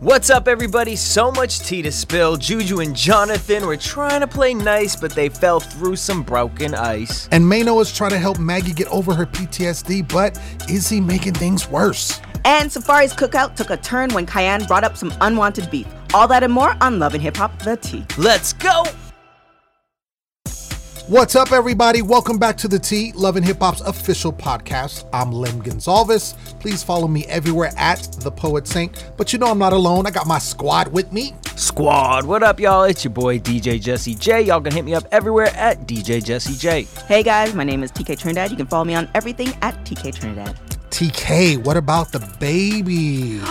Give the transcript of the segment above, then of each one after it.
What's up, everybody? So much tea to spill. Juju and Jonathan were trying to play nice, but they fell through some broken ice. And Maino is trying to help Maggie get over her PTSD, but is he making things worse? And Safari's cookout took a turn when Kiyanne brought up some unwanted beef. All that and more on Love and Hip Hop, the Tea. Let's go! What's up, everybody? Welcome back to the T, Love and Hip Hop's official podcast. I'm Len Gonzalez. Please follow me everywhere at The Poet Saint. But you know I'm not alone. I got my squad with me. Squad, what up, y'all? It's your boy DJ Jesse J. Y'all can hit me up everywhere at DJ Jesse J. Hey guys, my name is TK Trinidad. You can follow me on everything at TK Trinidad. TK, what about the baby?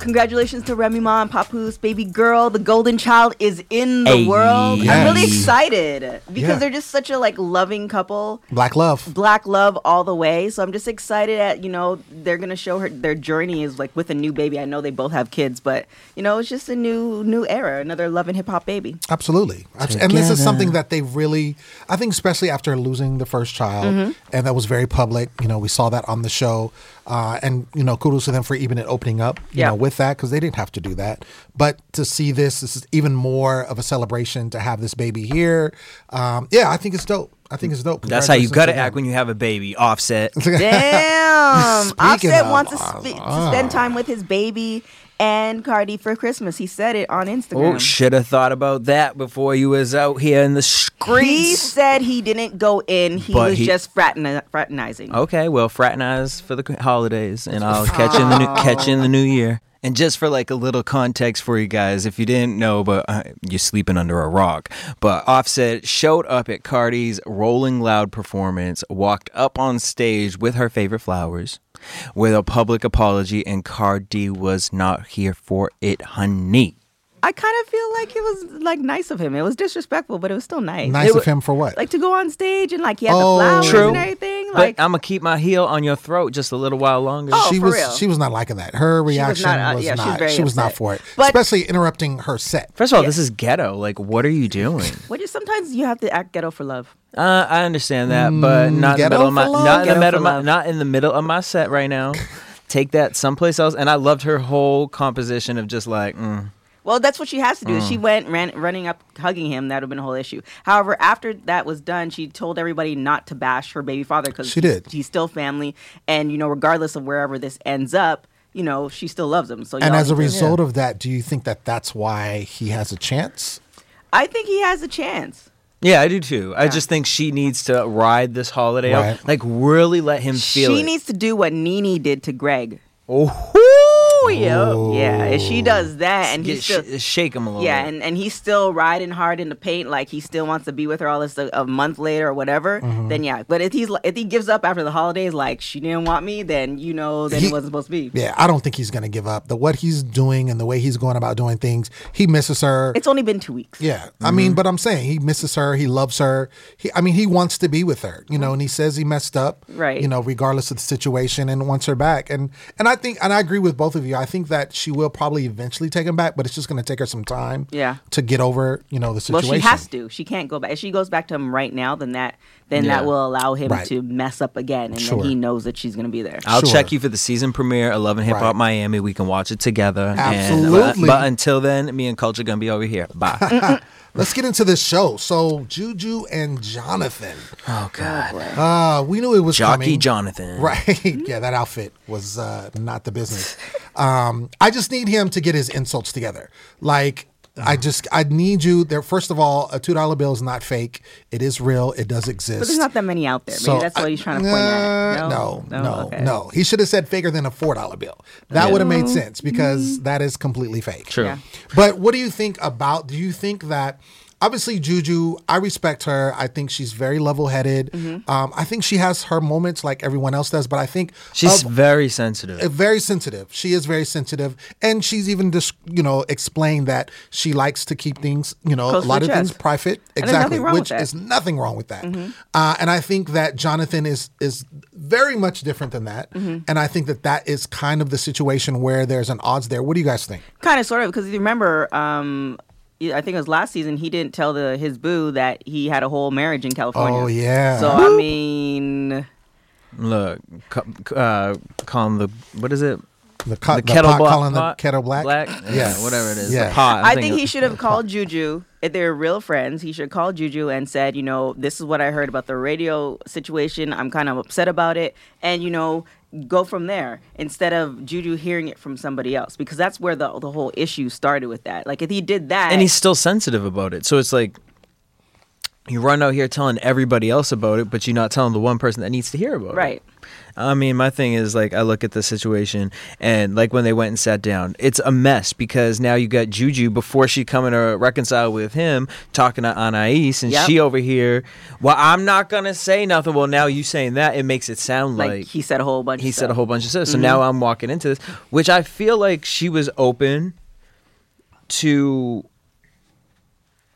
Congratulations to Remy Ma and Papoose, baby girl. The golden child is in the Hey. world. I'm really excited because Yeah. they're just such a like loving couple. Black love. Black love all the way. So I'm just excited at, you know, they're gonna show her their journey is like with a new baby. I know they both have kids, but you know, it's just a new new era, another love and hip hop baby. Absolutely. Abs- And this is something that they really, I think, especially after losing the first child, Mm-hmm. and that was very public. You know, we saw that on the show. Uh, and, you know, kudos to them for even it opening up, you Yeah. know, with that, because they didn't have to do that. But to see this, this is even more of a celebration to have this baby here. Um, yeah, I think it's dope. I think it's dope. That's how you gotta act when you have a baby. Offset. Damn. Offset of, wants to, spe- to spend time with his baby and Cardi for Christmas. He said it on Instagram. Oh, should have thought about that before you was out here in the streets. he said he didn't go in. He But was he- just fraterni- fraternizing. Okay, well, fraternize for the holidays, and I'll catch in the new, catch in the new year. And just for like a little context for you guys, if you didn't know, but uh, you're sleeping under a rock. But Offset showed up at Cardi's Rolling Loud performance, walked up on stage with her favorite flowers, with a public apology, and Cardi was not here for it, honey. I kind of feel like it was like nice of him. It was disrespectful, but it was still nice. Nice It of wa- him for what? Like to go on stage and like he had Oh. the flowers True. and everything. But Like I'm gonna keep my heel on your throat just a little while longer. Oh, she for was real. she was not liking that. Her reaction not, uh, was yeah, she was not. she was not for it, But- especially interrupting her set. First of all, this is ghetto. Like, what are you doing? what is sometimes you have to act ghetto for love. Uh, I understand that, but not in the Mm, middle of my love? not in the middle of my, not in the middle of my set right now. Take that someplace else. And I loved her whole composition of just like, mm. Well, that's what she has to do. Mm. She went ran, running up, hugging him. That would have been a whole issue. However, after that was done, she told everybody not to bash her baby father because She did. He's still family, and you know, regardless of wherever this ends up, you know, she still loves him. So, And as a need to- result of that, do you think that that's why he has a chance? I think he has a chance. yeah, I do too. I just think she needs to ride this holiday Right. out, like really let him feel she it. needs to do what Nene did to Greg. oh, yeah. Yeah, if she does that, and Get, he's still. sh- shake him a little. yeah, bit. and, and he's still riding hard in the paint, like he still wants to be with her all this a, a month later or whatever. Mm-hmm. Then yeah, but if he's if he gives up after the holidays, like she didn't want me, then you know, then He- it wasn't supposed to be. Yeah, I don't think he's going to give up. The what he's doing and the way he's going about doing things, he misses her. It's only been two weeks. yeah, I mean, but I'm saying he misses her. He loves her. He, I mean, he wants to be with her. You know, and he says he messed up. Right. You know, regardless of the situation, and wants her back. And and I think, and I agree with both of you. I think that she will probably eventually take him back, but it's just going to take her some time. Yeah. To get over, you know, the situation. Well, situation. she has to. She can't go back. If she goes back to him right now, then that then Yeah. that will allow him Right. to mess up again, and Sure. then he knows that she's gonna be there. I'll Sure. check you for the season premiere of Love and Hip Hop Right. Miami. We can watch it together. And- but- Absolutely. but, until then, me and Culture gonna be over here. Bye. Let's get into this show. So Juju and Jonathan. oh God. Uh, we knew it was Jockey coming. Jonathan. Right. yeah, that outfit was uh, not the business. Um, I just need him to get his insults together. Like, I just, I need you there. First of all, a $2 bill is not fake. It is real. It does exist. But there's not that many out there. Maybe So, that's what I- he's trying to point at. Uh, No, no, no. Okay. no. He should have said faker than a $4 bill. That would have made sense because that is completely fake. True. Yeah. But what do you think about? Do you think that obviously Juju, I respect her. I think she's very level-headed. Mm-hmm. Um, I think she has her moments like everyone else does, but I think She's of- very sensitive. uh, very sensitive. She is very sensitive, and she's even just you know explained that she likes to keep things you know Close a lot the of things chest. private. there's Exactly, nothing wrong with which that. Mm-hmm. is nothing wrong with that. Uh, and I think that Jonathan is is very much different than that, Mm-hmm. and I think that that is kind of the situation where there's an odds there. What do you guys think? Kind of, sort of, because you remember, um, I think it was last season. He didn't tell the his boo that he had a whole marriage in California. Oh, yeah. So I mean, Look, uh, call him the what is it? The, co- The the kettle pot black- calling the kettle black. black, Yeah. yeah, whatever it is. Yeah. The pot. I think he should have called Juju. If they're real friends, he should call Juju and said, you know, this is what I heard about the radio situation. I'm kind of upset about it, and you know, go from there instead of Juju hearing it from somebody else because that's where the the whole issue started with that. Like if he did that, and he's still sensitive about it. So it's like you run out here telling everybody else about it, but you're not telling the one person that needs to hear about it. right. I mean, my thing is like I look at the situation and like when they went and sat down, it's a mess because now you got Juju before she coming to reconcile with him talking to Anais and Yep. she over here. Well, I'm not gonna say nothing. Well, now you saying that it makes it sound Like, like, he said a whole bunch. he said a whole bunch of stuff. So Mm-hmm. now I'm walking into this, which I feel like she was open to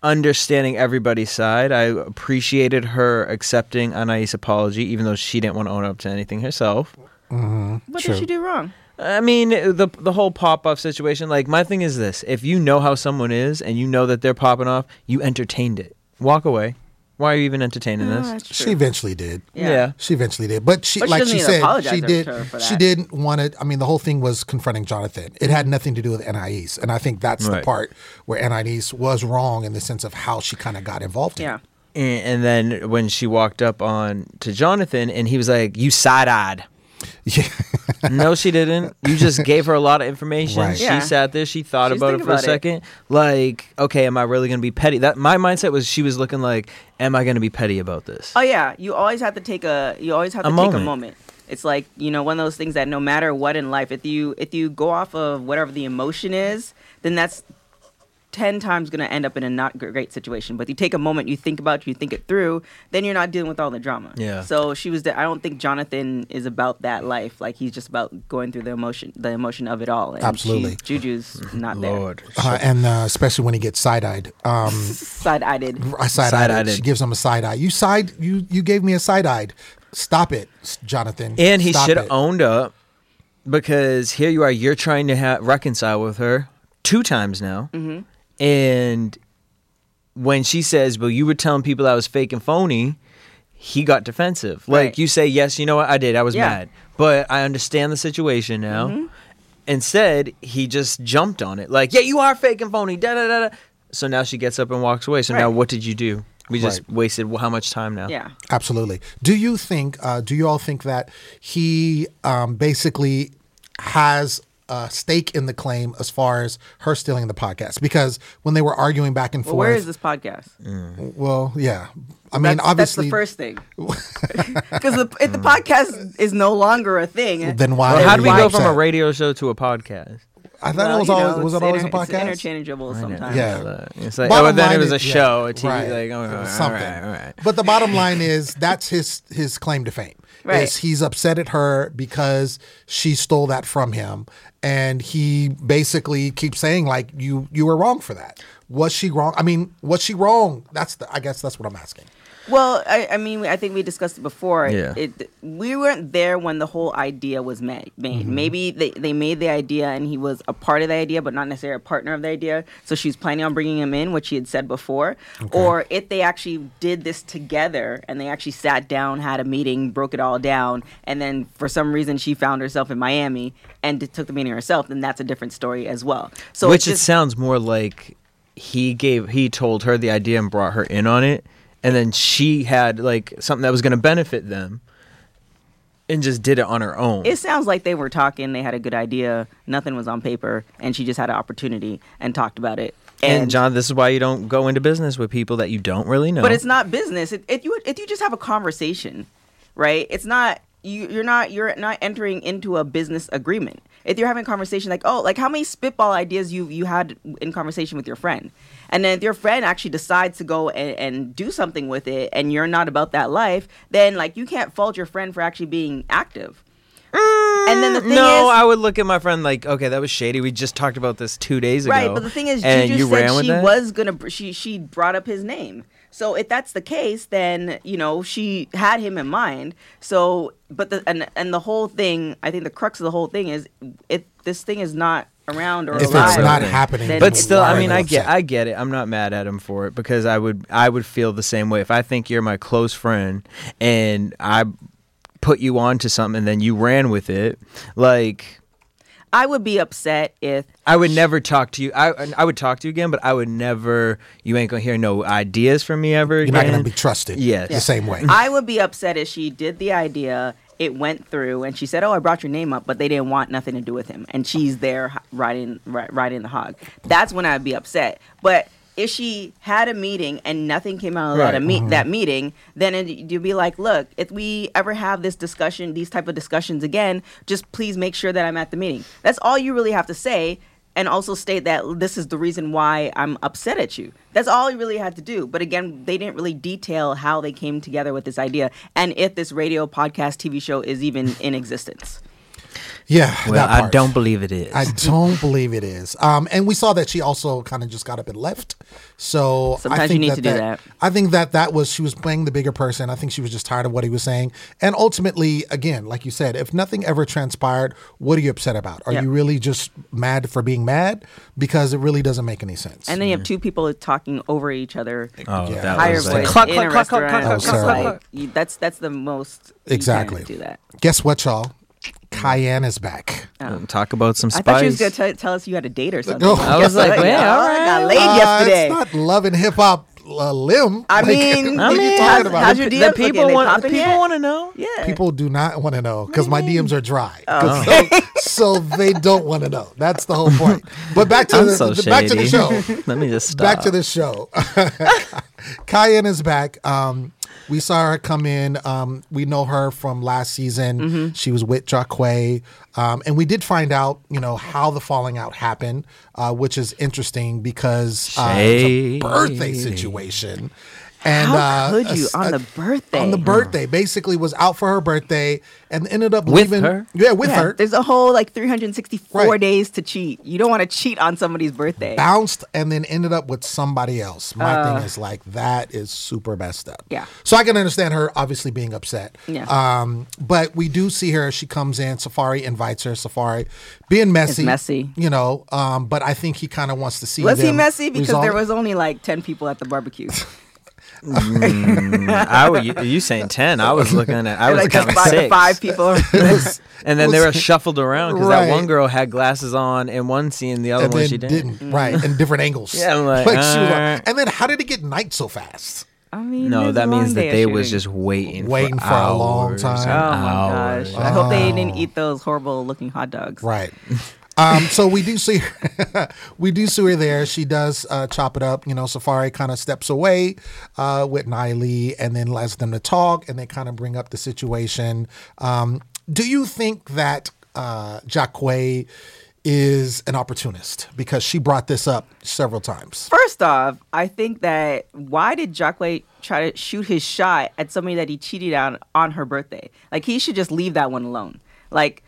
understanding everybody's side. I appreciated her accepting Anais' apology, even though she didn't want to own up to anything herself. Mm-hmm. What True. did she do wrong? I mean, the the whole pop off situation. Like my thing is this: if you know how someone is and you know that they're popping off, you entertained it. Walk away. Why are you even entertaining this? that's She eventually did. Yeah. She eventually did, but she, But she like she said, she did. She didn't want to. I mean, the whole thing was confronting Jonathan. It had nothing to do with Anais, and I think that's the part where Anais was wrong in the sense of how she kind of got involved. In Yeah. it. And, and then when she walked up on to Jonathan, and he was like, "You side eyed." Yeah, no, she didn't. You just gave her a lot of information. Right. She Yeah. sat there. She thought She's about it thinking for a about it. second. Like, okay, am I really going to be petty? That my mindset was she was looking like, am I going to be petty about this? Oh yeah, you always have to take a you always have A to take a moment. moment. It's like you know one of those things that no matter what in life, if you if you go off of whatever the emotion is, then that's ten times going to end up in a not great situation. But you take a moment, you think about, it, you think it through, then you're not dealing with all the drama. Yeah. So she was. I don't think Jonathan is about that life. Like he's just about going through the emotion, the emotion of it all. And Absolutely. she- Juju's not there. Lord, uh, and uh, especially when he gets side eyed. Um, Side eyed. side eyed. Side-eyed. She gives him a side eye. You side. You you gave me a side eyed. Stop it, Jonathan. and he Stop should have it. owned up because here you are. You're trying to ha- reconcile with her two times now, Mm-hmm. And when she says, "Well, you were telling people I was fake and phony," he got defensive. Like Right. you say, "Yes, you know what? I did. I was Yeah. mad, but I understand the situation now." Mm-hmm. Instead, he just jumped on it. Like, "Yeah, you are fake and phony." Da da da da. So now she gets up and walks away. So now, what did you do? We just Right. wasted how much time now? Yeah. Absolutely. Do you think? Uh, do you all think that he um, basically has a stake in the claim as far as her stealing the podcast? Because when they were arguing back and Well, forth, where is this podcast? Mm. well, yeah. I mean, that's, obviously, that's the first thing. Because the, if the podcast is no longer a thing, then why? Well, how do we go from a radio show to a podcast? I thought well, it was always know, was it it's always a podcast? it's interchangeable sometimes. Yeah. It's like, oh, Bottom oh, then it was a is- yeah, show, a TV. right. Like, oh, something. all right, all right. But the bottom line is that's his his claim to fame. Right. Is he's upset at her because she stole that from him, and he basically keeps saying like you you were wrong for that. Was she wrong? I mean, was she wrong? That's the, I guess that's what I'm asking. Well, I, I mean, I think we discussed it before. Yeah. It, we weren't there when the whole idea was made. made. Maybe they, they made the idea and he was a part of the idea, but not necessarily a partner of the idea. So she's planning on bringing him in, which he had said before. Okay. Or if they actually did this together and they actually sat down, had a meeting, broke it all down, and then for some reason she found herself in Miami and d- took the meeting herself, then that's a different story as well. So Which it's it sounds more like he gave, he told her the idea and brought her in on it, and then she had like something that was going to benefit them, and just did it on her own. It sounds like they were talking. They had a good idea. Nothing was on paper, and she just had an opportunity and talked about it. and John, this is why you don't go into business with people that you don't really know. but it's not business. If, if you if you just have a conversation, right? It's not you. You're not you're not entering into a business agreement. If you're having a conversation like oh like how many spitball ideas you you had in conversation with your friend, and then if your friend actually decides to go and, and do something with it, and you're not about that life, then like you can't fault your friend for actually being active. Mm, and then the thing no, is, I would look at my friend like, okay, that was shady. We just talked about this two days ago. Right, but the thing is, and Juju you said she that? was gonna. She she brought up his name. So if that's the case, then you know she had him in mind. So, but the and and the whole thing, I think the crux of the whole thing is, if this thing is not around or If alive, it's not happening, But still, I mean, they I get, upset? I get it. I'm not mad at him for it because I would, I would feel the same way if I think you're my close friend and I put you on to something and then you ran with it. Like, I would be upset if I would never talk to you. I I would talk to you again, but I would never. You ain't gonna hear no ideas from me ever You're again. not going to be trusted. Yes. the same way. I would be upset if she did the idea, it went through, and she said, "Oh, I brought your name up," but they didn't want nothing to do with him, and she's there riding riding the hog. That's when I'd be upset. But if she had a meeting and nothing came out of that, Right. a meet, uh-huh. that meeting, then it, you'd be like, "Look, if we ever have this discussion, these type of discussions again, just please make sure that I'm at the meeting." That's all you really have to say. And also state that this is the reason why I'm upset at you. That's all you really had to do. But again, they didn't really detail how they came together with this idea and if this radio, podcast, TV show is even in existence. Yeah, Well, that I don't believe it is. I don't believe it is. Um, and we saw that she also kind of just got up and left. So I Sometimes you think need that to do that. I think that that was she was playing the bigger person. I think she was just tired of what he was saying. And ultimately, again, like you said, if nothing ever transpired, what are you upset about? Are Yeah. you really just mad for being mad? Because it really doesn't make any sense. And then you have two people talking over each other, oh, Yeah. that higher was voice like, Cluck, in cluck, a cluck, cluck, restaurant. cluck, It's cluck, like, cluck. you- that's that's the most you can't Exactly. do that. Guess what, y'all? Kiyanne is back. talk about some I spice. thought you was gonna tell tell us you had a date or something. No. I was like, Yeah, well, I got laid Uh, yesterday. It's not love and hip hop uh, limb. I Like, mean, what I are you mean, talking how's- about? how's your the people looking? Want. popping People yet? want to know. yeah. People do not want to know because my DMs are dry. Oh. 'Cause So, so they don't want to know. That's the whole point. But back to the, so the- back to the show. Let me just stop. Back to the show. Kiyanne is back. Um, we saw her come in. Um, we know her from last season. Mm-hmm. She was with Jaquae. Um, and we did find out, you know, how the falling out happened, uh, which is interesting because uh, it was a birthday situation. And How uh, could a- you on the birthday? on the birthday, basically was out for her birthday and ended up With leaving. her? Yeah, with Yeah, her. There's a whole like 364 Right. days to cheat. You don't want to cheat on somebody's birthday. Bounced and then ended up with somebody else. My Uh. thing is like that is super messed up. Yeah. So I can understand her obviously being upset. Yeah. Um, but we do see her. She comes in. Safari invites her. Safari being messy. messy. You know. Um, but I think he kind of wants to see. Was he messy? Because resolve there was only like 10 people at the barbecue. I would, you, you saying ten? I was looking at. I was like counting five, six. five people. and then they were shuffled around because Right. that one girl had glasses on in one scene, the other and one she didn't. didn't. Right. In different angles. Yeah, I'm like, she was like- uh. and then how did it get night so fast? I mean, No, that means that day of they was just waiting, Waiting for, for a long time. Oh my hours. gosh! I hope they didn't Oh. eat those horrible looking hot dogs. Right. Um, so we do see her, we do see her there. She does uh, chop it up. You know, Safari kind of steps away uh, with Niley and then lets them to talk, and they kind of bring up the situation. Um, do you think that uh, Jaquae is an opportunist because she brought this up several times? First off, I think that why did Jaquae try to shoot his shot at somebody that he cheated on on her birthday? Like he should just leave that one alone. Like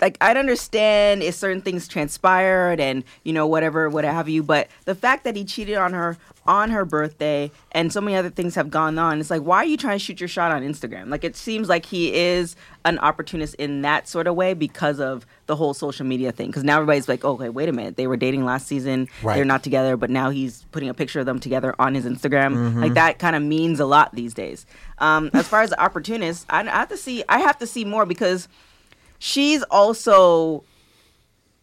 like I'd understand if certain things transpired and you know whatever what have you, but the fact that he cheated on her on her birthday and so many other things have gone on, it's like why are you trying to shoot your shot on Instagram? Like it seems like he is an opportunist in that sort of way because of the whole social media thing. Because now everybody's like, okay, wait a minute, they were dating last season, Right. they're not together, but now he's putting a picture of them together on his Instagram. Like that kind of means a lot these days. Um, as far as the opportunist, I, I have to see. I have to see more because she's also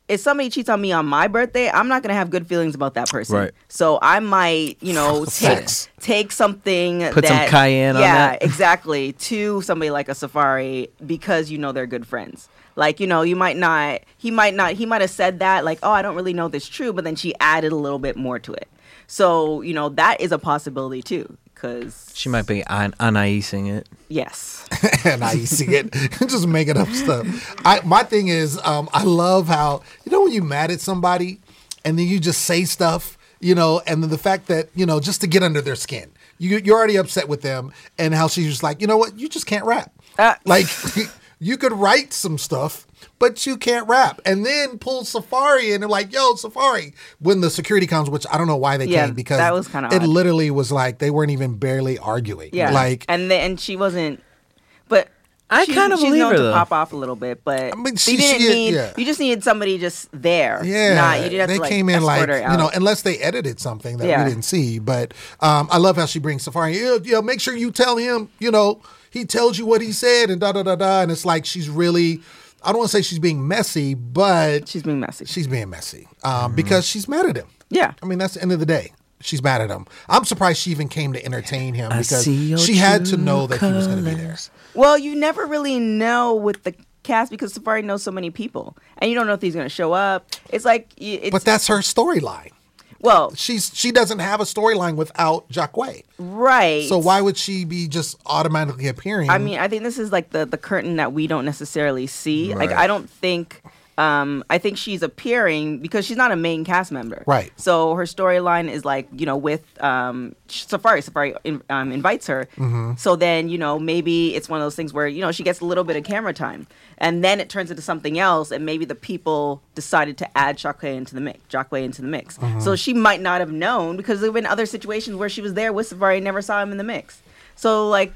if somebody cheats on me on my birthday, I'm not gonna have good feelings about that person. Right. So I might, you know, take take something Put some that, cayenne on yeah, that. exactly, to somebody like a Safari because you know they're good friends. Like you know, you might not. He might not. He might have said that like, oh, I don't really know this true, but then she added a little bit more to it. So you know that is a possibility too. Because She might be un- unicing it. yes, and I it, just making up stuff. I my thing is, um, I love how you know when you're mad at somebody, and then you just say stuff, you know, and then the fact that you know just to get under their skin, you you're already upset with them, and how she's just like, you know what, you just can't rap, Ah. like you could write some stuff. But you can't rap, and then pull Safari in and like, yo, Safari. When the security comes, which I don't know why they Yeah, came because that was kinda it odd. literally was like they weren't even barely arguing. yeah, like and then and she wasn't, but. I kinda she's believe known her, to though. pop off a little bit, but mean, she- didn't she- need. yeah. You just needed somebody just there. Yeah, Not- you didn't have they to, like, came in like you know, unless they edited something that Yeah. we didn't see. But um, I love how she brings Safari. Yeah, yeah, make sure you tell him. You know, he tells you what he said and da da da da. And it's like she's really I don't want to say she's being messy, but She's being messy. she's being messy um, because she's mad at him. Yeah. I mean, that's the end of the day. She's mad at him. I'm surprised she even came to entertain him I because she had to know that he was going to be there. Well, you never really know with the cast because Safari knows so many people, and you don't know if he's going to show up. It's like it's But that's her storyline. Well, She's she doesn't have a storyline without Jaquae. right. So why would she be just automatically appearing? I mean, I think this is like the the curtain that we don't necessarily see. Like, I don't think. Um, I think she's appearing because she's not a main cast member. Right. So her storyline is like you know with um, Safari. Safari in, um, invites her. Mm-hmm. So then you know maybe it's one of those things where you know she gets a little bit of camera time, and then it turns into something else, and maybe the people decided to add Jaquae into the mix. Jaquae into the mix. Mm-hmm. So she might not have known because there have been other situations where she was there with Safari and never saw him in the mix. So like,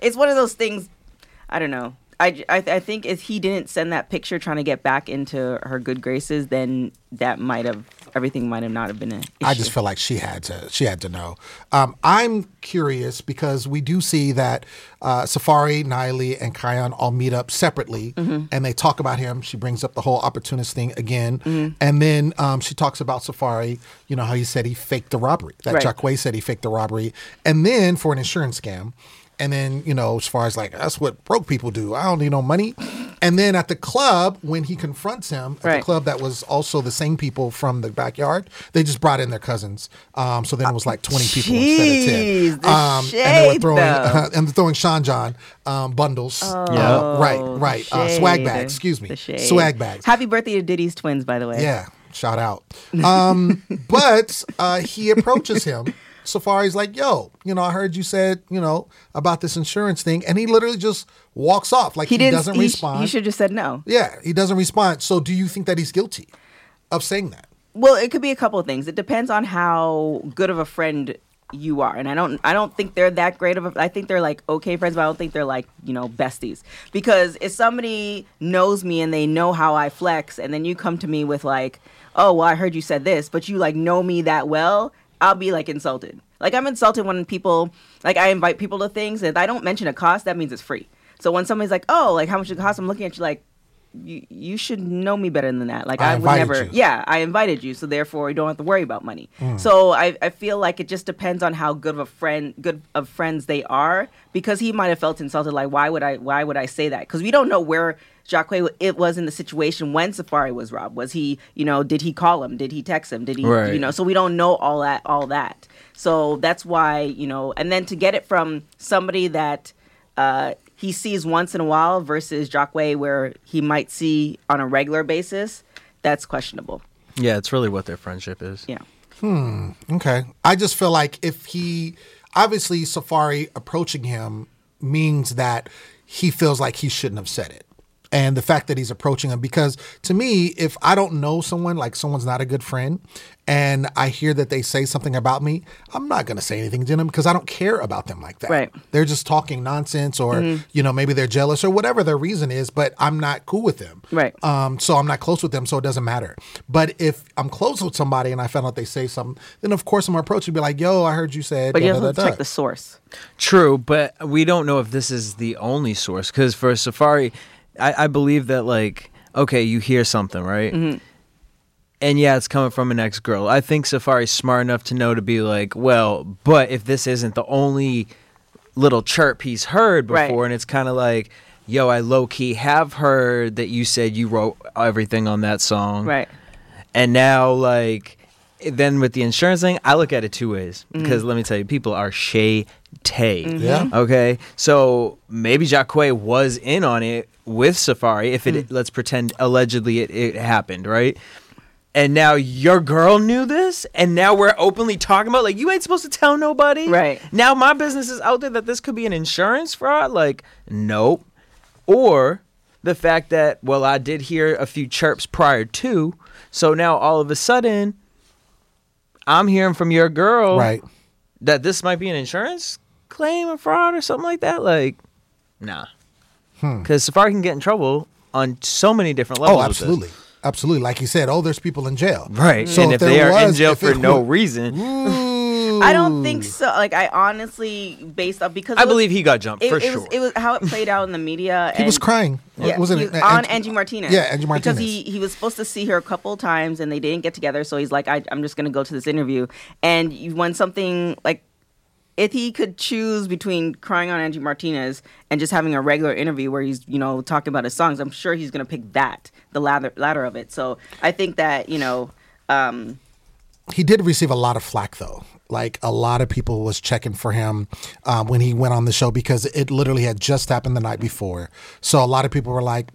it's one of those things. I don't know. I, I, th- I think if he didn't send that picture trying to get back into her good graces, then that might have everything might have not have been an issue. I just feel like she had to she had to know. Um, I'm curious because we do see that uh, Safari, Niley, and Kiyanne all meet up separately, Mm-hmm. and they talk about him. She brings up the whole opportunist thing again, Mm-hmm. and then um, she talks about Safari. You know how he said he faked the robbery. That Right. Jaquae said he faked the robbery, and then for an insurance scam. And then, you know, as far as like, that's what broke people do. I don't need no money. And then at the club, when he confronts him at Right. the club that was also the same people from the backyard, they just brought in their cousins. Um, so then it was like 20 people Jeez, instead of 10. the Um, and they were throwing, though. and they're throwing Sean John um, bundles. Yeah. Uh, right, right. Uh, swag bags, excuse me. Shade. Swag bags. Happy birthday to Diddy's twins, by the way. Yeah, shout out. Um, but uh, he approaches him. Safari's like, yo, you know, I heard you said, you know, about this insurance thing. And he literally just walks off. Like He he, doesn't he, respond. he should just said no. yeah, he doesn't respond. So do you think that he's guilty of saying that? Well, it could be a couple of things. It depends on how good of a friend you are, and I don't. I don't think they're that great of a. I think they're like okay friends, but I don't think they're like you know besties. Because if somebody knows me and they know how I flex, and then you come to me with like, oh well, I heard you said this, but you like know me that well, I'll be like insulted. Like I'm insulted when people like I invite people to things. If I don't mention a cost, that means it's free. So when somebody's like, oh, like how much it cost, I'm looking at you like. You, you should know me better than that. Like I I, would never. you. Yeah, I invited you, so therefore you don't have to worry about money. Mm. So I, I feel like it just depends on how good of a friend, good of friends they are, because he might have felt insulted. Like, why would I, why would I say that? Because we don't know where Jaquae it was in the situation when Safari was robbed. Was he, you know, did he call him? Did he text him? Did he, Right. you know? So we don't know all that, all that. So that's why you know, and then to get it from somebody that. Uh, he sees once in a while versus Jaquae, where he might see on a regular basis, that's questionable. Yeah, it's really what their friendship is. Yeah. Hmm. Okay. I just feel like if he obviously Safari approaching him means that he feels like he shouldn't have said it. And the fact that he's approaching him, because to me, if I don't know someone, like someone's not a good friend, and I hear that they say something about me, I'm not going to say anything to them because I don't care about them like that. Right. They're just talking nonsense, or, you know, maybe they're jealous or whatever their reason is, but I'm not cool with them. Right. Um, so I'm not close with them, so it doesn't matter. But if I'm close with somebody and I found out they say something, then of course I'm gonna approach and be like, "Yo, I heard you said." But da, you da, have to da, check the source. True, but we don't know if this is the only source because for Safari, I, I believe that like okay, you hear something right, Mm-hmm. and yeah, it's coming from an ex girl. I think Safari's smart enough to know to be like, well, but if this isn't the only little chirp he's heard before, Right. and it's kind of like. Yo, I low key have heard that you said you wrote everything on that song. Right. And now, like, then with the insurance thing, I look at it two ways Mm-hmm. because let me tell you, people are shay tay. Yeah. Okay. So maybe Jaquae was in on it with Safari. If Mm. it, let's pretend allegedly it, it happened, right? And now your girl knew this, and now we're openly talking about like you ain't supposed to tell nobody. Right. Now my business is out there that this could be an insurance fraud. Like, nope. Or the fact that well, I did hear a few chirps prior to, so now all of a sudden, I'm hearing from your girl Right. that this might be an insurance claim or fraud or something like that. Like, nah, because Safari can get in trouble on so many different levels. Hmm. Oh, with this. absolutely, absolutely. Like you said, oh, there's people in jail. Right. So and if, there they are in was- jail for no wa- reason, I don't think so. Like I honestly, based off because I was- believe he got jumped it, for it sure. was it was how it played out in the media. He was crying. Yeah, wasn't he it? was on Angie- Angie Martinez. Yeah, Angie Martinez. Because he, he was supposed to see her a couple times and they didn't get together. So he's like, I, I'm just going to go to this interview. And you, when something like, if he could choose between crying on Angie Martinez and just having a regular interview where he's, you know, talking about his songs, I'm sure he's going to pick that, the latter, latter of it. So I think that, you know, um, he did receive a lot of flack though like a lot of people was checking for him um, when he went on the show because it literally had just happened the night before so a lot of people were like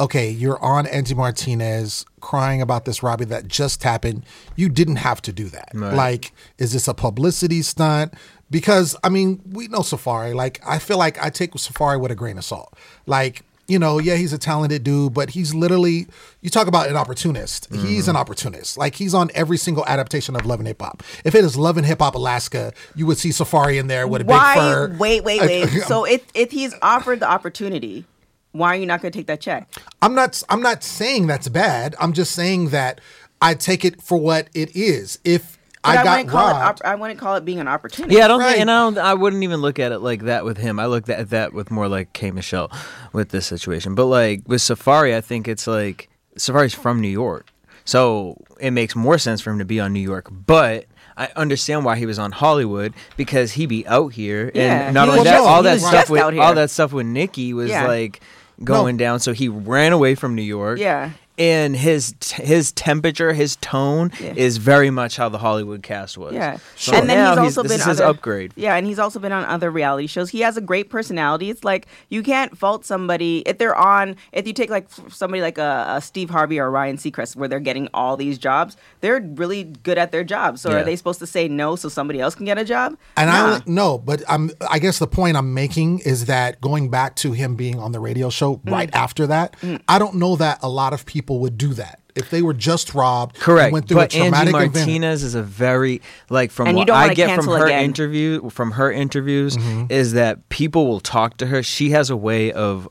okay you're on angie martinez crying about this robbie that just happened you didn't have to do that like is this a publicity stunt because i mean we know safari like i feel like i take safari with a grain of salt like you know, yeah, he's a talented dude, but he's literally, you talk about an opportunist. He's Mm-hmm. an opportunist. Like he's on every single adaptation of Love and Hip Hop. If it is Love and Hip Hop Alaska, you would see Safari in there with a why? big fur. Wait, wait, wait. so if, if he's offered the opportunity, why are you not going to take that check? I'm not, I'm not saying that's bad. I'm just saying that I take it for what it is. If But I I, got wouldn't call it. robbed, Op- I wouldn't call it being an opportunity. Yeah, I don't Right. think, and I, don't, I wouldn't even look at it like that with him. I look at that with more like K Michelle with this situation. But like with Safari, I think it's like Safari's from New York, so it makes more sense for him to be on New York. But I understand why he was on Hollywood because he be out here, Yeah, and not he only that, just- all that stuff with out here. all that stuff with Nikki was Yeah. like going down. So he ran away from New York. Yeah. And his his temperature, his tone Yeah. is very much how the Hollywood cast was. Yeah, So and then now he's also this been is his other- upgrade. Yeah, and he's also been on other reality shows. He has a great personality. It's like you can't fault somebody if they're on. If you take like somebody like a, a Steve Harvey or Ryan Seacrest, where they're getting all these jobs, they're really good at their job. So Yeah. are they supposed to say no so somebody else can get a job? And Nah. I no, but I'm. I guess the point I'm making is that going back to him being on the radio show Mm. right after that, I don't know that a lot of people would do that if they were just robbed. and Correct, Went through but a traumatic Angie event. Martinez is a very like from And you what don't I wanna get from cancel her again. interview from her interviews Mm-hmm. is that people will talk to her. She has a way of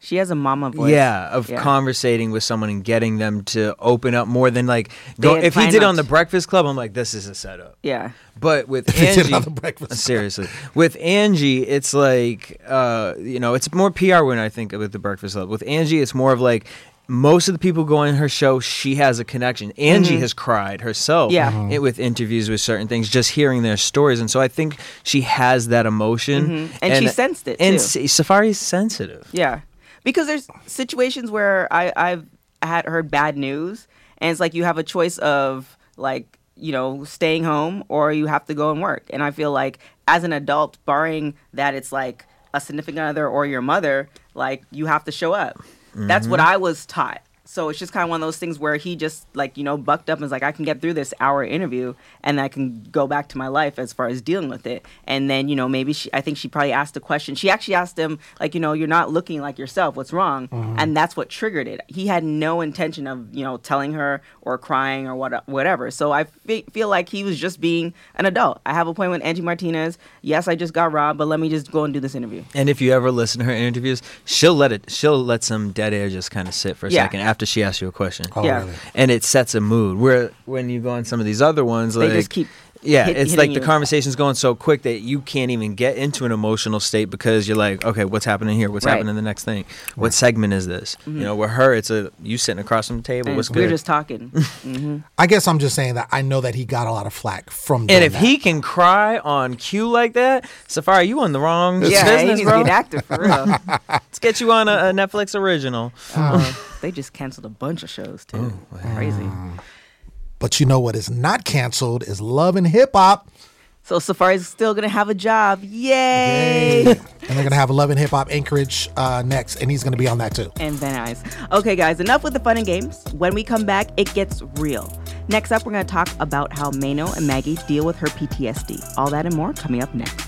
She has a mama voice. yeah of Yeah. conversating with someone and getting them to open up more than like go, if he did on on the Breakfast Club. I'm like this is a setup. Yeah. But with he did Angie, on the Breakfast seriously, with Angie, it's like uh, you know, it's more PR when I think with the Breakfast Club. With Angie, it's more of like most of the people going on her show. She has a connection. Angie has cried herself, Yeah. Mm-hmm. it- with interviews with certain things, just hearing their stories, and so I think she has that emotion, And she sensed it, And too. S- Safari's sensitive. Yeah, because there's situations where I I've had heard bad news, and it's like you have a choice of like you know staying home or you have to go and work, and I feel like as an adult, barring that it's like a significant other or your mother, like you have to show up. That's what mm-hmm. I was taught. So it's just kind of one of those things where he just like you know bucked up and was like, I can get through this hour interview and I can go back to my life as far as dealing with it. And then you know maybe she, I think she probably asked a question. She actually asked him like you know you're not looking like yourself. What's wrong? Mm-hmm. And that's what triggered it. He had no intention of you know telling her or crying or what whatever. So I fe- feel like he was just being an adult. I have a point with Angie Martinez. Yes, I just got robbed, but let me just go and do this interview. And if you ever listen to her interviews, she'll let it. She'll let some dead air just kind of sit for a Yeah. second after she asks you a question. Oh, Yeah. really? and it sets a mood. Where when you go on some of these other ones, They like just keep yeah, hit- it's hitting like the you. conversation's going so quick that you can't even get into an emotional state because you're like, okay, what's happening here? What's Right. happening the next thing? What segment is this? You know, with her, it's a you sitting across from the table. And What's we're good? just talking. hmm I guess I'm just saying that I know that he got a lot of flack from. and if that. he can cry on cue like that, Safari, you on the wrong Yeah, he business, needs to bro. be an actor for real. Let's get you on a, a Netflix original. Uh, they just canceled a bunch of shows too. Crazy. But you know what is not canceled is Love and Hip Hop. So Safari's still gonna have a job. Yay! and they're gonna have Love and Hip Hop Anchorage uh, next, and he's gonna be on that too. and Van Nuys. Okay, guys, enough with the fun and games. When we come back, it gets real. Next up, we're gonna talk about how Maino and Maggie deal with her PTSD. All that and more coming up next.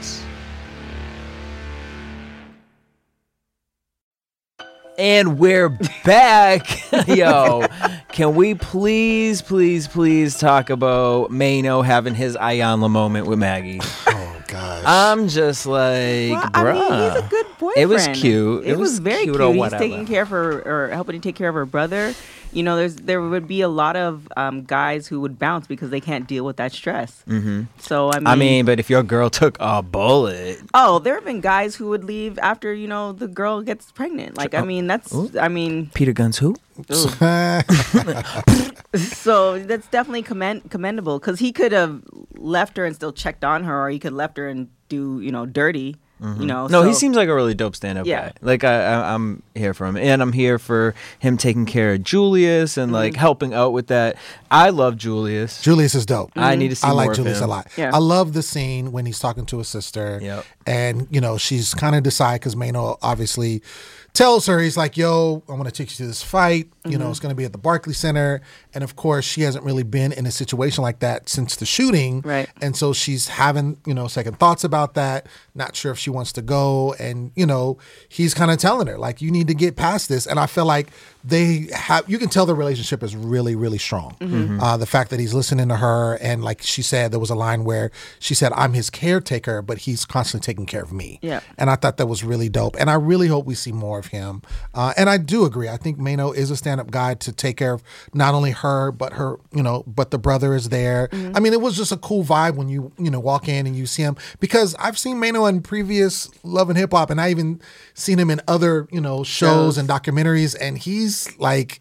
And we're back. Yo, can we please, please, please talk about Maino having his Iyanla moment with Maggie? Oh gosh. I'm just like, Well, bruh. I mean, he's a good boyfriend. It was cute. It, was, very cute cute. He's taking care of her or helping to take care of her brother. You know, there's there would be a lot of um, guys who would bounce because they can't deal with that stress. Mm-hmm. So I mean, I mean, but if your girl took a bullet, oh, there have been guys who would leave after you know the girl gets pregnant. Like, I mean, that's I mean, Peter Gunz who? so that's definitely commend commendable because he could have left her and still checked on her, or he could left her and do you know dirty. You know, No, he seems like a really dope stand-up Yeah. guy. Like I, I, I'm here for him, and I'm here for him taking care of Julius and like Mm-hmm. helping out with that. I love Julius. Julius is dope. I need to see I like more of Julius him. a lot. Yeah. I love the scene when he's talking to his sister. Yep. And, you know, she's kind of decide because Maino obviously tells her, he's like, yo, I want to take you to this fight. You Mm-hmm. know, it's going to be at the Barclay Center. And of course, she hasn't really been in a situation like that since the shooting. Right. And so she's having, you know, second thoughts about that, not sure if she wants to go. And, you know, he's kind of telling her, like, you need to get past this. And I feel like they have, you can tell the relationship is really, really strong. Mm-hmm. Uh, the fact that he's listening to her. And like she said, there was a line where she said, I'm his caretaker, but he's constantly taking care of me. Yeah. And I thought that was really dope. And I really hope we see more of him. Uh, and I do agree. I think Maino is a stand up guy to take care of not only her, but her, you know, but the brother is there. Mm-hmm. I mean, it was just a cool vibe when you, you know, walk in and you see him because I've seen Maino in previous Love and Hip Hop and I even seen him in other, you know, shows Shows. and documentaries. And he's like,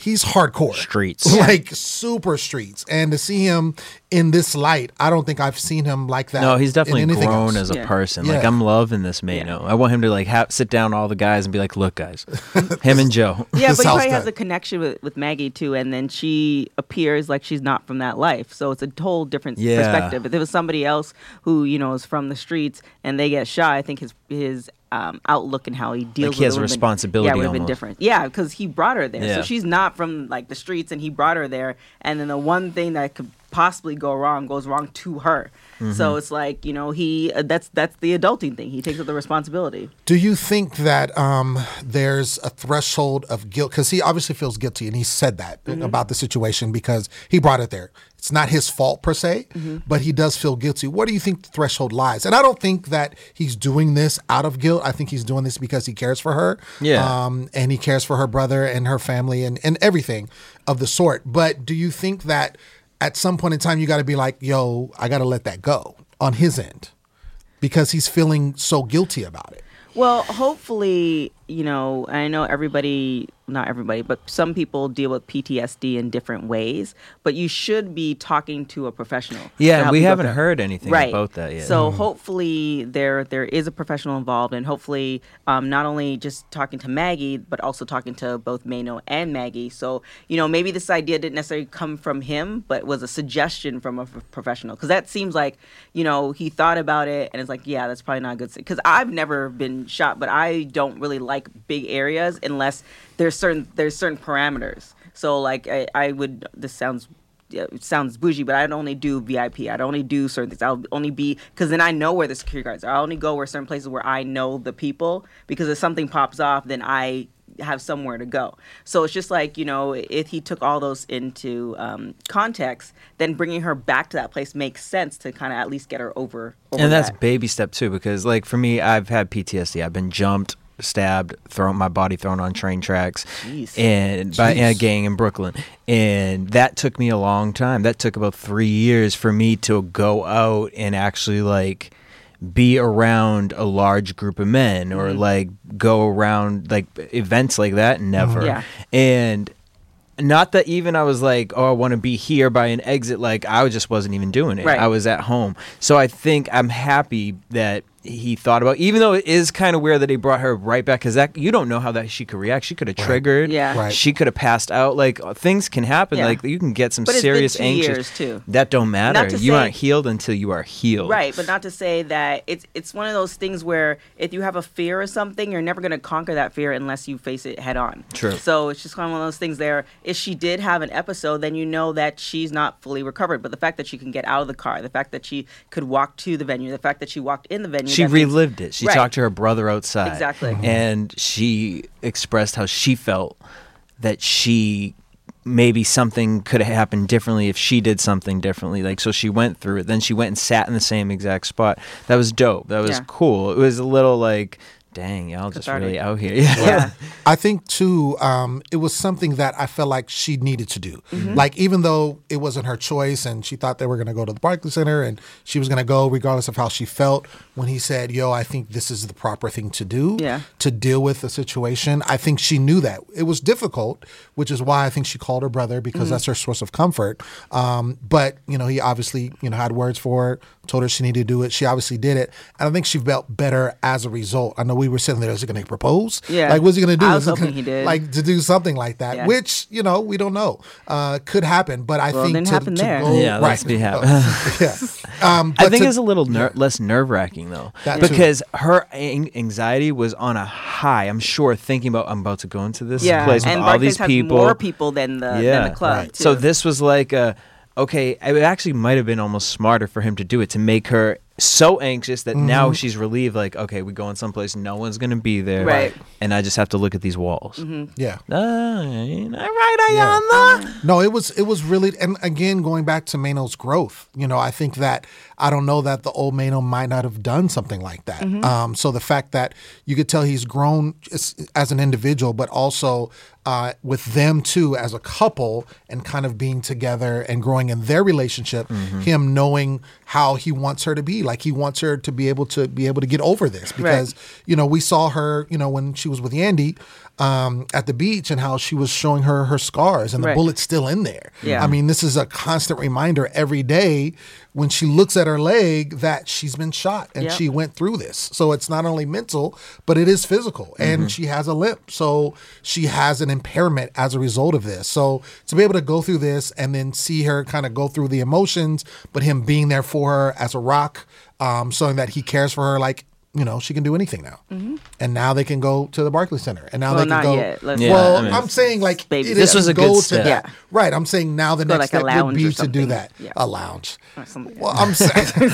he's hardcore Streets. like super streets and to see him in this light i don't think i've seen him like that No, he's definitely anything grown else. as a Yeah. person. Like I'm loving this Maino. I want him to like ha- sit down all the guys and be like, "Look, guys, him and Joe." Yeah, but he house probably has a connection with, with Maggie too, and then she appears like she's not from that life. So it's a whole different Yeah. perspective. If it was somebody else who you know is from the streets and they get shot, I think his his um, outlook and how he deals he with has a been- responsibility yeah, would have been different. Yeah, because he brought her there, Yeah. so she's not from like the streets, and he brought her there. And then the one thing that could possibly go wrong goes wrong to her. Mm-hmm. So it's like you know he uh, that's that's the adulting thing. He takes up the responsibility. do you think that um, there's a threshold of guilt because he obviously feels guilty and he said that Mm-hmm. about the situation because he brought it there it's not his fault per se Mm-hmm. but he does feel guilty what do you think the threshold lies and i don't think that he's doing this out of guilt i think he's doing this because he cares for her Yeah. um, and he cares for her brother and her family and, and everything of the sort but do you think that at some point in time you got to be like yo i got to let that go on his end because he's feeling so guilty about it. Well, hopefully, you know, I know everybody, not everybody, but some people deal with PTSD in different ways, but you should be talking to a professional. Yeah, we haven't heard anything right. about that yet. So hopefully there there is a professional involved, and hopefully um, not only just talking to Maggie, but also talking to both Maino and Maggie. So you know maybe this idea didn't necessarily come from him, but was a suggestion from a f- professional. Because that seems like you know he thought about it and it's like yeah that's probably not a good. Because I've never been shot, but I don't really like big areas unless there's certain there's certain parameters. So like I, I would this sounds yeah, it sounds bougie, but I'd only do VIP. I'd only do certain things. I'll only be because then I know where the security guards are. I only go where certain places where I know the people because if something pops off, then I have somewhere to go. So it's just like you know, if he took all those into um, context, then bringing her back to that place makes sense to kind of at least get her over. over and that's that. baby step too because like for me i've had ptsd i've been jumped stabbed thrown my body thrown on train tracks Jeez. and by a gang in brooklyn and that took me a long time that took about three years for me to go out and actually like be around a large group of men or Mm-hmm. like go around like events like that never Yeah. and not that even I was like, oh, I want to be here by an exit. Like I just wasn't even doing it. Right. I was at home. So I think I'm happy that he thought about, even though it is kind of weird that he brought her right back, because that you don't know how that she could react. She could have triggered. Yeah. Right. She could have passed out. Like uh, things can happen. Yeah. Like you can get some But it's been serious two anxious. years, too. That don't matter. to You say- aren't healed until you are healed. Right, but not to say that it's it's one of those things where if you have a fear of something, you're never going to conquer that fear unless you face it head on. True. So it's just kind of one of those things there. If she did have an episode, then you know that she's not fully recovered. But the fact that she can get out of the car, the fact that she could walk to the venue, the fact that she walked in the venue, she that things- relived it. She Right. talked to her brother outside. Exactly. Mhm. And she expressed how she felt that she maybe something could have happened differently if she did something differently. Like so she went through it. Then she went and sat in the same exact spot. That was dope. That was Yeah. cool. It was a little like dang, y'all just Cathartic. really out here. Yeah. I think too, um, it was something that I felt like she needed to do. Mm-hmm. Like even though it wasn't her choice, and she thought they were going to go to the Barclays Center, and she was going to go regardless of how she felt. When he said, "Yo, I think this is the proper thing to do Yeah. to deal with the situation," I think she knew that it was difficult, which is why I think she called her brother because Mm-hmm. that's her source of comfort. Um, but you know, he obviously you know had words for her, told her she needed to do it. She obviously did it, and I think she felt better as a result. I know we were sitting there, is he going to propose? Yeah. like what's he going to do? I was Is hoping gonna- he did. Like to do something like that, Yeah. which you know we don't know, uh, could happen. But I Well, it think didn't to, happen to there. go Yeah, let's right, be happy. yeah. Um, I think to- it's a little ner- less nerve wracking though, That too. because her an- anxiety was on a high. I'm sure thinking about I'm about to go into this Yeah, place with and all Barclays these has people. more people than the than the club. right. Too. So this was like a okay. It actually might have been almost smarter for him to do it to make her so anxious that Mm-hmm. now she's relieved. Like okay, we going someplace, no one's gonna be there, Right. And I just have to look at these walls. yeah. Ah, ain't I right, Yeah. Ayana? No, it was it was really and again going back to Maino's growth, you know, I think that I don't know that the old Maino might not have done something like that. Um, so the fact that you could tell he's grown as, as an individual, but also uh, with them too as a couple and kind of being together and growing in their relationship, him knowing how he wants her to be, like he wants her to be able to be able to get over this because you know we saw her, you know, when she was with Yandy um, at the beach and how she was showing her her scars and the Right. bullet's still in there. Yeah. I mean, this is a constant reminder every day when she looks at her leg that she's been shot and Yep. she went through this. So it's not only mental, but it is physical. And she has a limp. So she has an impairment as a result of this. So to be able to go through this and then see her kind of go through the emotions, but him being there for her as a rock, um, showing that he cares for her, like, you know, she can do anything now. And now they can go to the Barclays Center. And now Mm-hmm. Well, they can not go. yet. Let's- Yeah, well, I mean, I'm saying like baby. This was a go good step. Yeah. Right. I'm saying now the Go next like a step would be to do that. Yeah. A lounge. Or. Well, I'm saying.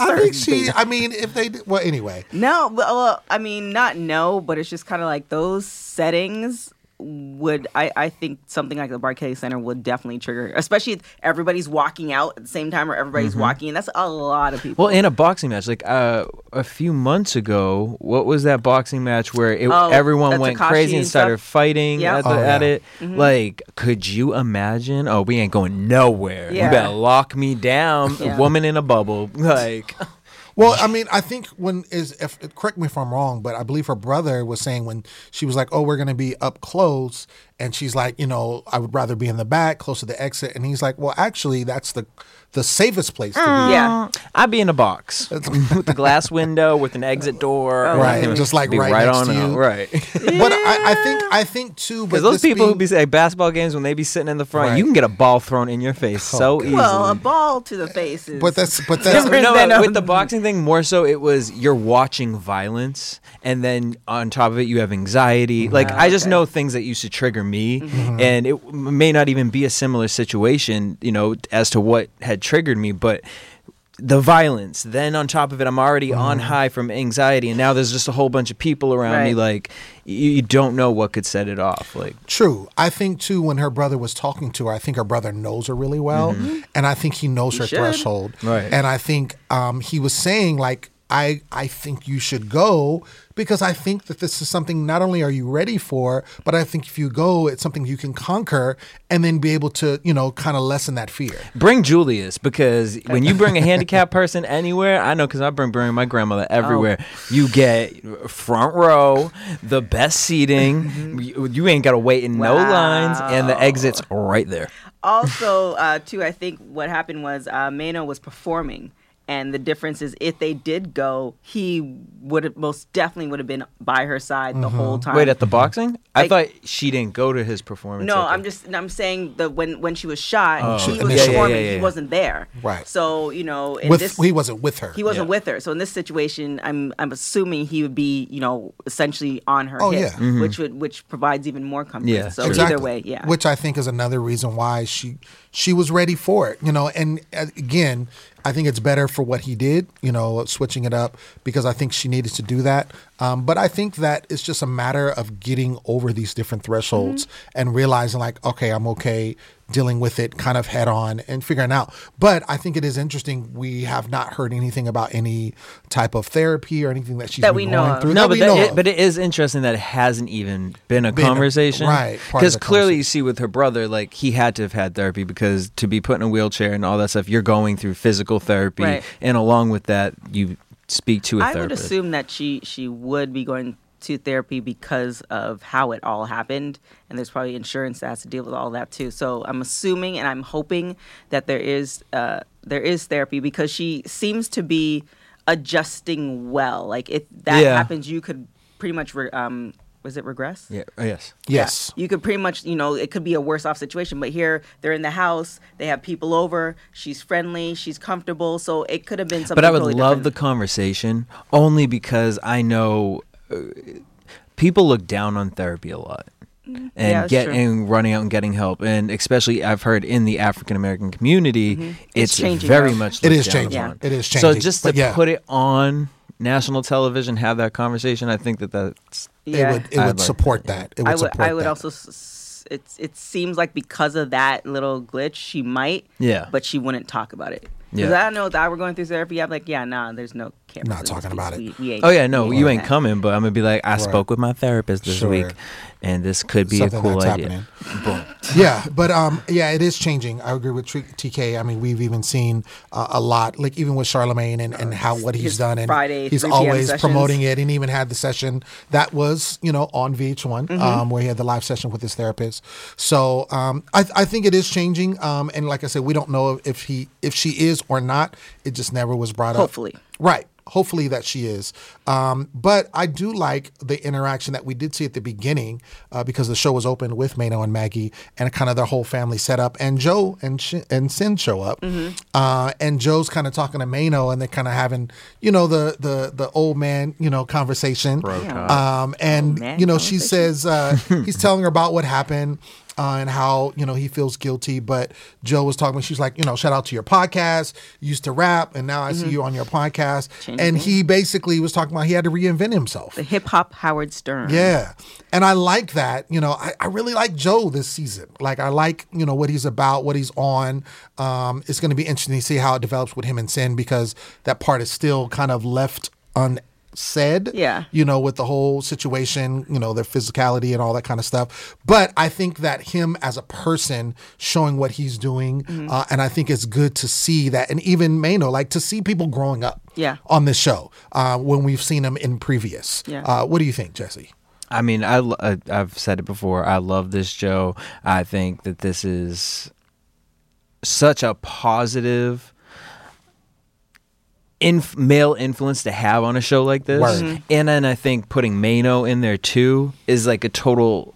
I think she. baby. I mean, if they. did- Well, anyway. No, well, I mean, not no, but it's just kind of like those settings would I, I think something like the Barclays Center would definitely trigger, especially if everybody's walking out at the same time or everybody's Mm-hmm. walking in. That's a lot of people. Well, in a boxing match, like uh, a few months ago, what was that boxing match where it, Oh, everyone went Tekashi crazy and and started stuff? fighting Yeah. at, the, Oh, at yeah. it? Like, could you imagine? Oh, we ain't going nowhere. You better lock me down, Yeah. woman in a bubble. Like, Well, I mean, I think when is if correct me if I'm wrong, but I believe her brother was saying when she was like, "Oh, we're going to be up close," and she's like, "You know, I would rather be in the back, close to the exit," and he's like, "Well, actually, that's the the safest place to be." yeah. I'd be in a box with a glass window with an exit door. Oh, Right, just like Be right, next on to out, you. Right. But I, I think I think too. But Because those this people who be at basketball games when they be sitting in the front, Right. you can get a ball thrown in your face so easily. Well, a ball to the face is. But that's but that's Different no, than, um, with the boxing thing, more so it was you're watching violence, and then on top of it, you have anxiety. Like I just okay. know things that used to trigger me, mm-hmm. and it may not even be a similar situation, you know, as to what had triggered me, but. The violence. Then on top of it, I'm already on mm-hmm. high from anxiety, and now there's just a whole bunch of people around me. Like you, you don't know what could set it off. Like True. I think too when her brother was talking to her, I think her brother knows her really well, mm-hmm. and I think he knows her should. threshold. Right. And I think um, he was saying like, I I think you should go because I think that this is something not only are you ready for, but I think if you go, it's something you can conquer and then be able to you know kind of lessen that fear. Bring Julius because when you bring a handicapped person anywhere, I know because I bring bring my grandmother everywhere. You get front row, the best seating. you, you ain't got to wait in no lines, and the exits right there. also uh, too i think what happened was uh, Maino was performing and the difference is if they did go he would have most definitely would have been by her side the whole time Wait, at the boxing? I thought she didn't go to his performance. no i'm just i'm saying that when when she was shot Oh. he was Yeah, yeah, performing yeah, yeah, he wasn't there Right. so you know in With this he wasn't with her. he wasn't Yeah. with her. So in this situation, I'm I'm assuming he would be, you know, essentially on her Oh, hip, yeah. Mm-hmm. which would which provides even more comfort. Yeah, so true. either way, yeah. Which I think is another reason why she she was ready for it. You know, and uh, again, I think it's better for what he did, you know, switching it up because I think she needed to do that. Um, but I think that it's just a matter of getting over these different thresholds and realizing, like, okay, I'm okay dealing with it kind of head on and figuring out. But I think it is interesting. We have not heard anything about any type of therapy or anything that she's That been we know through. No, that but we that, know it, but it is interesting that it hasn't even been a Been conversation, right, Because clearly, you see with her brother, like he had to have had therapy because to be put in a wheelchair and all that stuff, you're going through physical therapy, Right. and along with that, you speak to a I would assume that she she would be going to therapy because of how it all happened, and there's probably insurance that has to deal with all that too. So I'm assuming and I'm hoping that there is uh, there is therapy because she seems to be adjusting well. Like if that Yeah. happens, you could pretty much re- um was it regress? yeah. oh, yes. yes. Yeah. You could pretty much, you know, it could be a worse off situation, but here they're in the house, they have people over, she's friendly, she's comfortable, so it could have been something But I would totally love the conversation only because I know uh, people look down on therapy a lot. And Mm-hmm. Yeah, that's true. getting running out and getting help, and especially I've heard in the African American community, Mm-hmm. It's it's, changing, very though. much it is changing is down changing. upon. It is So just to yeah. put it on national television, have that conversation, I think that that's Yeah. It would it I'd would like support that, that. It would I would support I would that. also s- s- it's it seems like because of that little glitch she might Yeah. but she wouldn't talk about it. Yeah. Because I don't know that we're going through therapy, I'm like, yeah, nah, there's no camera. Not talking piece. about it. We, we ain't, Oh yeah, no, we you ain't that. coming, but I'm gonna be like, I spoke with my therapist this Sure. week, and this could be Something a cool that's idea. Boom. yeah, but um, yeah, it is changing. I agree with TK. I mean, we've even seen uh, a lot, like even with Charlemagne and, and how what he's His done, and Friday, he's always sessions. promoting it, and even had the session that was you know on VH1, Mm-hmm. um, where he had the live session with his therapist. So um, I, I think it is changing, um, and like I said, we don't know if he if she is or not. It just never was brought up. Hopefully. Right. Hopefully that she is. Um, but I do like the interaction that we did see at the beginning uh, because the show was opened with Maino and Maggie and kind of their whole family set up. And Joe and Sh- and Cyn show up. Uh, and Joe's kind of talking to Maino and they're kind of having, you know, the, the, the old man, you know, conversation. Um, and, Old man you know, she says, uh, he's telling her about what happened uh, and how you know he feels guilty. But Joe was talking. She's like, you know, shout out to your podcast. You used to rap, and now I see you on your podcast. Changed and he basically was talking about he had to reinvent himself. The hip hop Howard Stern. Yeah. And I like that. You know, I, I really like Joe this season. Like, I like, you know, what he's about, what he's on. Um, it's going to be interesting to see how it develops with him and Cyn because that part is still kind of left unsaid. Yeah. You know, with the whole situation, you know, their physicality and all that kind of stuff. But I think that him as a person showing what he's doing, Mm-hmm. uh, and I think it's good to see that. And even Maino, like to see people growing up Yeah. on this show uh, when we've seen him in previous. Yeah. Uh, what do you think, Jesse? I mean, I, I I've said it before. I love this show. I think that this is such a positive inf- male influence to have on a show like this. Word. Mhm. And then I think putting Maino in there too is like a total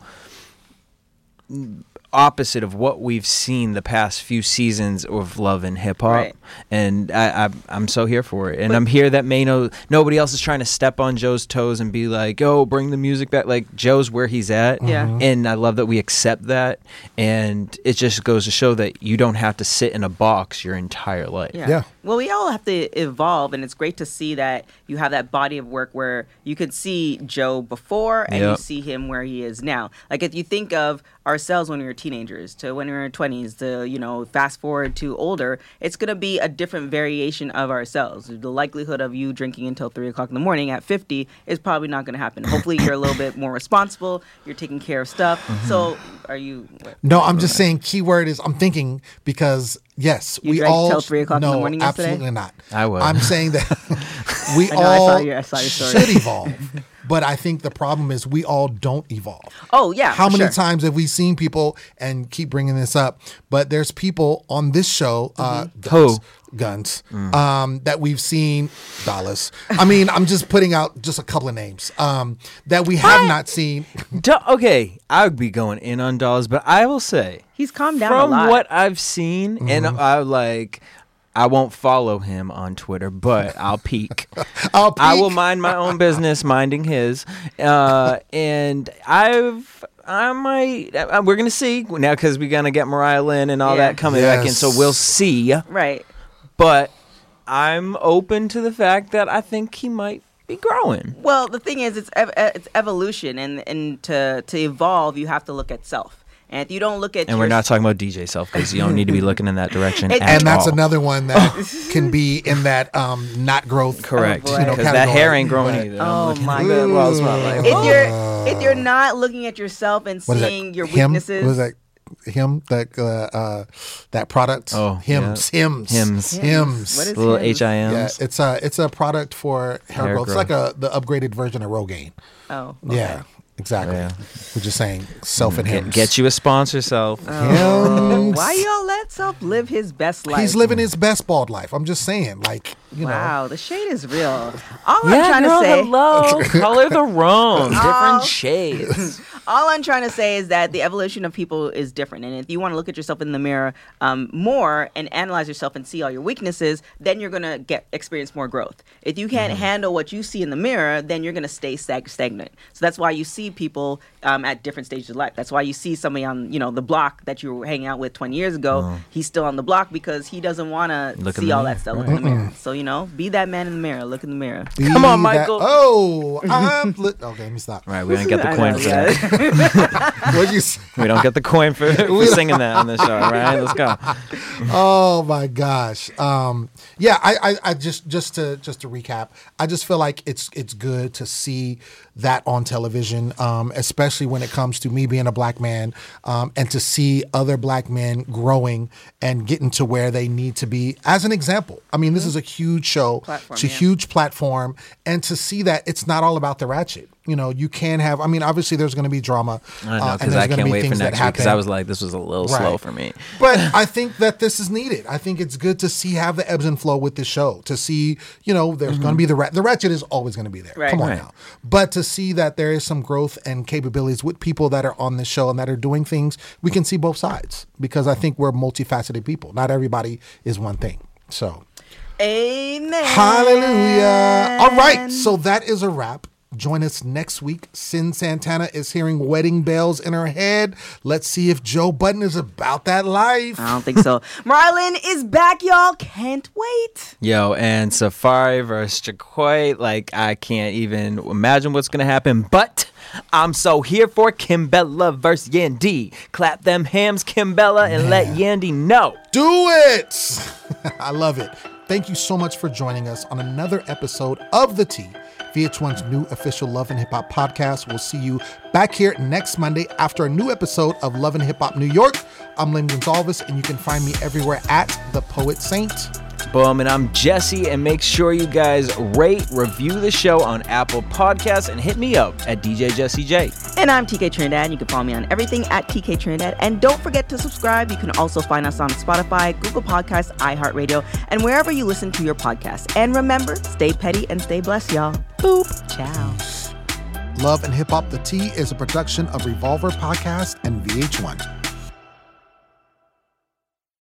opposite of what we've seen the past few seasons of love and hip hop, Right. and I, I I'm so here for it. And I'm here that Maino, nobody else is trying to step on Joe's toes and be like, "Oh, bring the music back." Like Joe's where he's at, Yeah. Mm-hmm. Mhm. And I love that we accept that, and it just goes to show that you don't have to sit in a box your entire life. Yeah. Yeah. Well, we all have to evolve, and it's great to see that you have that body of work where you could see Joe before and you see him where he is now. Like if you think of ourselves when we were teenagers to when we were in twenties to you know fast forward to older, it's gonna be a different variation of ourselves. The likelihood of you drinking until three o'clock in the morning at fifty is probably not gonna happen. Hopefully, you're a little bit more responsible. You're taking care of stuff. Mm-hmm. So, are you? what- No, I'm just saying keyword is I'm thinking because yes, You we drank all till 3 o'clock in the no, morning yesterday? absolutely not. I would. I'm saying that we I know, I all saw your- I saw your story. should evolve. But I think the problem is we all don't evolve. Oh yeah. How many sure. times have we seen people and keep bringing this up? But there's people on this show, uh, Mm-hmm. Gunz, Who? Gunz, Mm. um, that we've seen. Dallas. I mean, I'm just putting out just a couple of names um, that we have not seen. Do- okay, I would be going in on dollars, but I will say He's calmed down a from lot. what I've seen, and Mm-hmm. I like. I won't follow him on Twitter, but I'll peek. I'll peek. I will mind my own business, minding his. Uh, and I've, I might. Uh, we're gonna see now because we're gonna get Mariah Lynn and all Yeah. that coming back in. So we'll see. Right. But I'm open to the fact that I think he might be growing. Well, the thing is, it's ev- uh, it's evolution, and and to to evolve, you have to look at self. And if you don't look at And we're not talking about DJ self because you don't need to be looking in that direction. It- at and that's all. another one that can be in that um, not growth. correct boy. you know, because that hair ain't growing But- either. Oh my at that wall spotlight. if you're if you're not looking at yourself and What is seeing that? your him? weaknesses, What is that? Him that uh, uh, that product. Oh, Hims, Hims, Hims. Hims. What is little Hims? H I Yeah, it's a it's a product for hair, Hair growth. It's like a the upgraded version of Rogaine. Oh, Yeah, exactly. Yeah. We're just saying self and. Get, get you a sponsor, self. Oh, Hims. Why y'all let self live his best life? He's living his best bald life. I'm just saying, like you know. Wow, the shade is real. All I'm trying girl, to say, hello. Color the room. Oh. Different shades. all I'm trying to say is that the evolution of people is different, and if you want to look at yourself in the mirror um, more and analyze yourself and see all your weaknesses, then you're gonna get experience more growth. If you can't Mm-hmm. handle what you see in the mirror, then you're gonna stay stag- stagnant. So that's why you see people um, at different stages of life. That's why you see somebody on you know the block that you were hanging out with 20 years ago. He's still on the block because he doesn't want to see all mirror, that stuff. Look in the mirror. So you know, be that man in the mirror. Look in the mirror. Come on, Be that- Michael. oh, I'm. Li- okay, let me stop. Right, we don't get the I coin know, for What you? say? We don't get the coin for, for singing that on the show. right? let's go. Oh my gosh. Um, yeah, I, I, I just just to just to recap, I just feel like it's it's good to see that on television, um, especially when it comes to me being a black man, um, and to see other black men growing and getting to where they need to be. As an example, I mean, this is a huge show, Platform, it's a yeah. huge platform, and to see that it's not all about the ratchet. You know, you can have. I mean, obviously, there's going to be drama. I know uh, and because there's I gonna can't be wait for things that next week because I was like, this was a little slow for me. But I think that this is needed. I think it's good to see have the ebbs and flow with the show. To see, you know, there's going to be the rat. The ratchet is always going to be there. Right. Come on Right. now. But to see that there is some growth and capabilities with people that are on the show and that are doing things, we can see both sides because I think we're multifaceted people. Not everybody is one thing. So. Amen. Hallelujah. All right. So that is a wrap. Join us next week. Cyn Santana is hearing wedding bells in her head. Let's see if Joe Budden is about that life. I don't think so. Marlon is back, y'all. Can't wait. Yo, and Safaree versus Jaquae, like I can't even imagine what's gonna happen, but I'm so here for Kimbella versus Yandy. Clap them hams, Kimbella, and let Yandy know. Do it. I love it. Thank you so much for joining us on another episode of The T, VH1's new official Love and Hip Hop podcast. We'll see you back here next Monday after a new episode of Love and Hip Hop New York. I'm Lynn Gonzalez, and you can find me everywhere at The Poet Saint. Boom, and I'm Jesse, and make sure you guys rate, review the show on Apple Podcasts, and hit me up at DJ Jesse J. And I'm TK Trinidad. You can follow me on everything at TK Trinidad. And don't forget to subscribe. You can also find us on Spotify, Google Podcasts, iHeartRadio, and wherever you listen to your podcasts. And remember, stay petty and stay blessed, y'all. Boop. Ciao. Love and Hip Hop The T is a production of Revolver Podcast and VH1.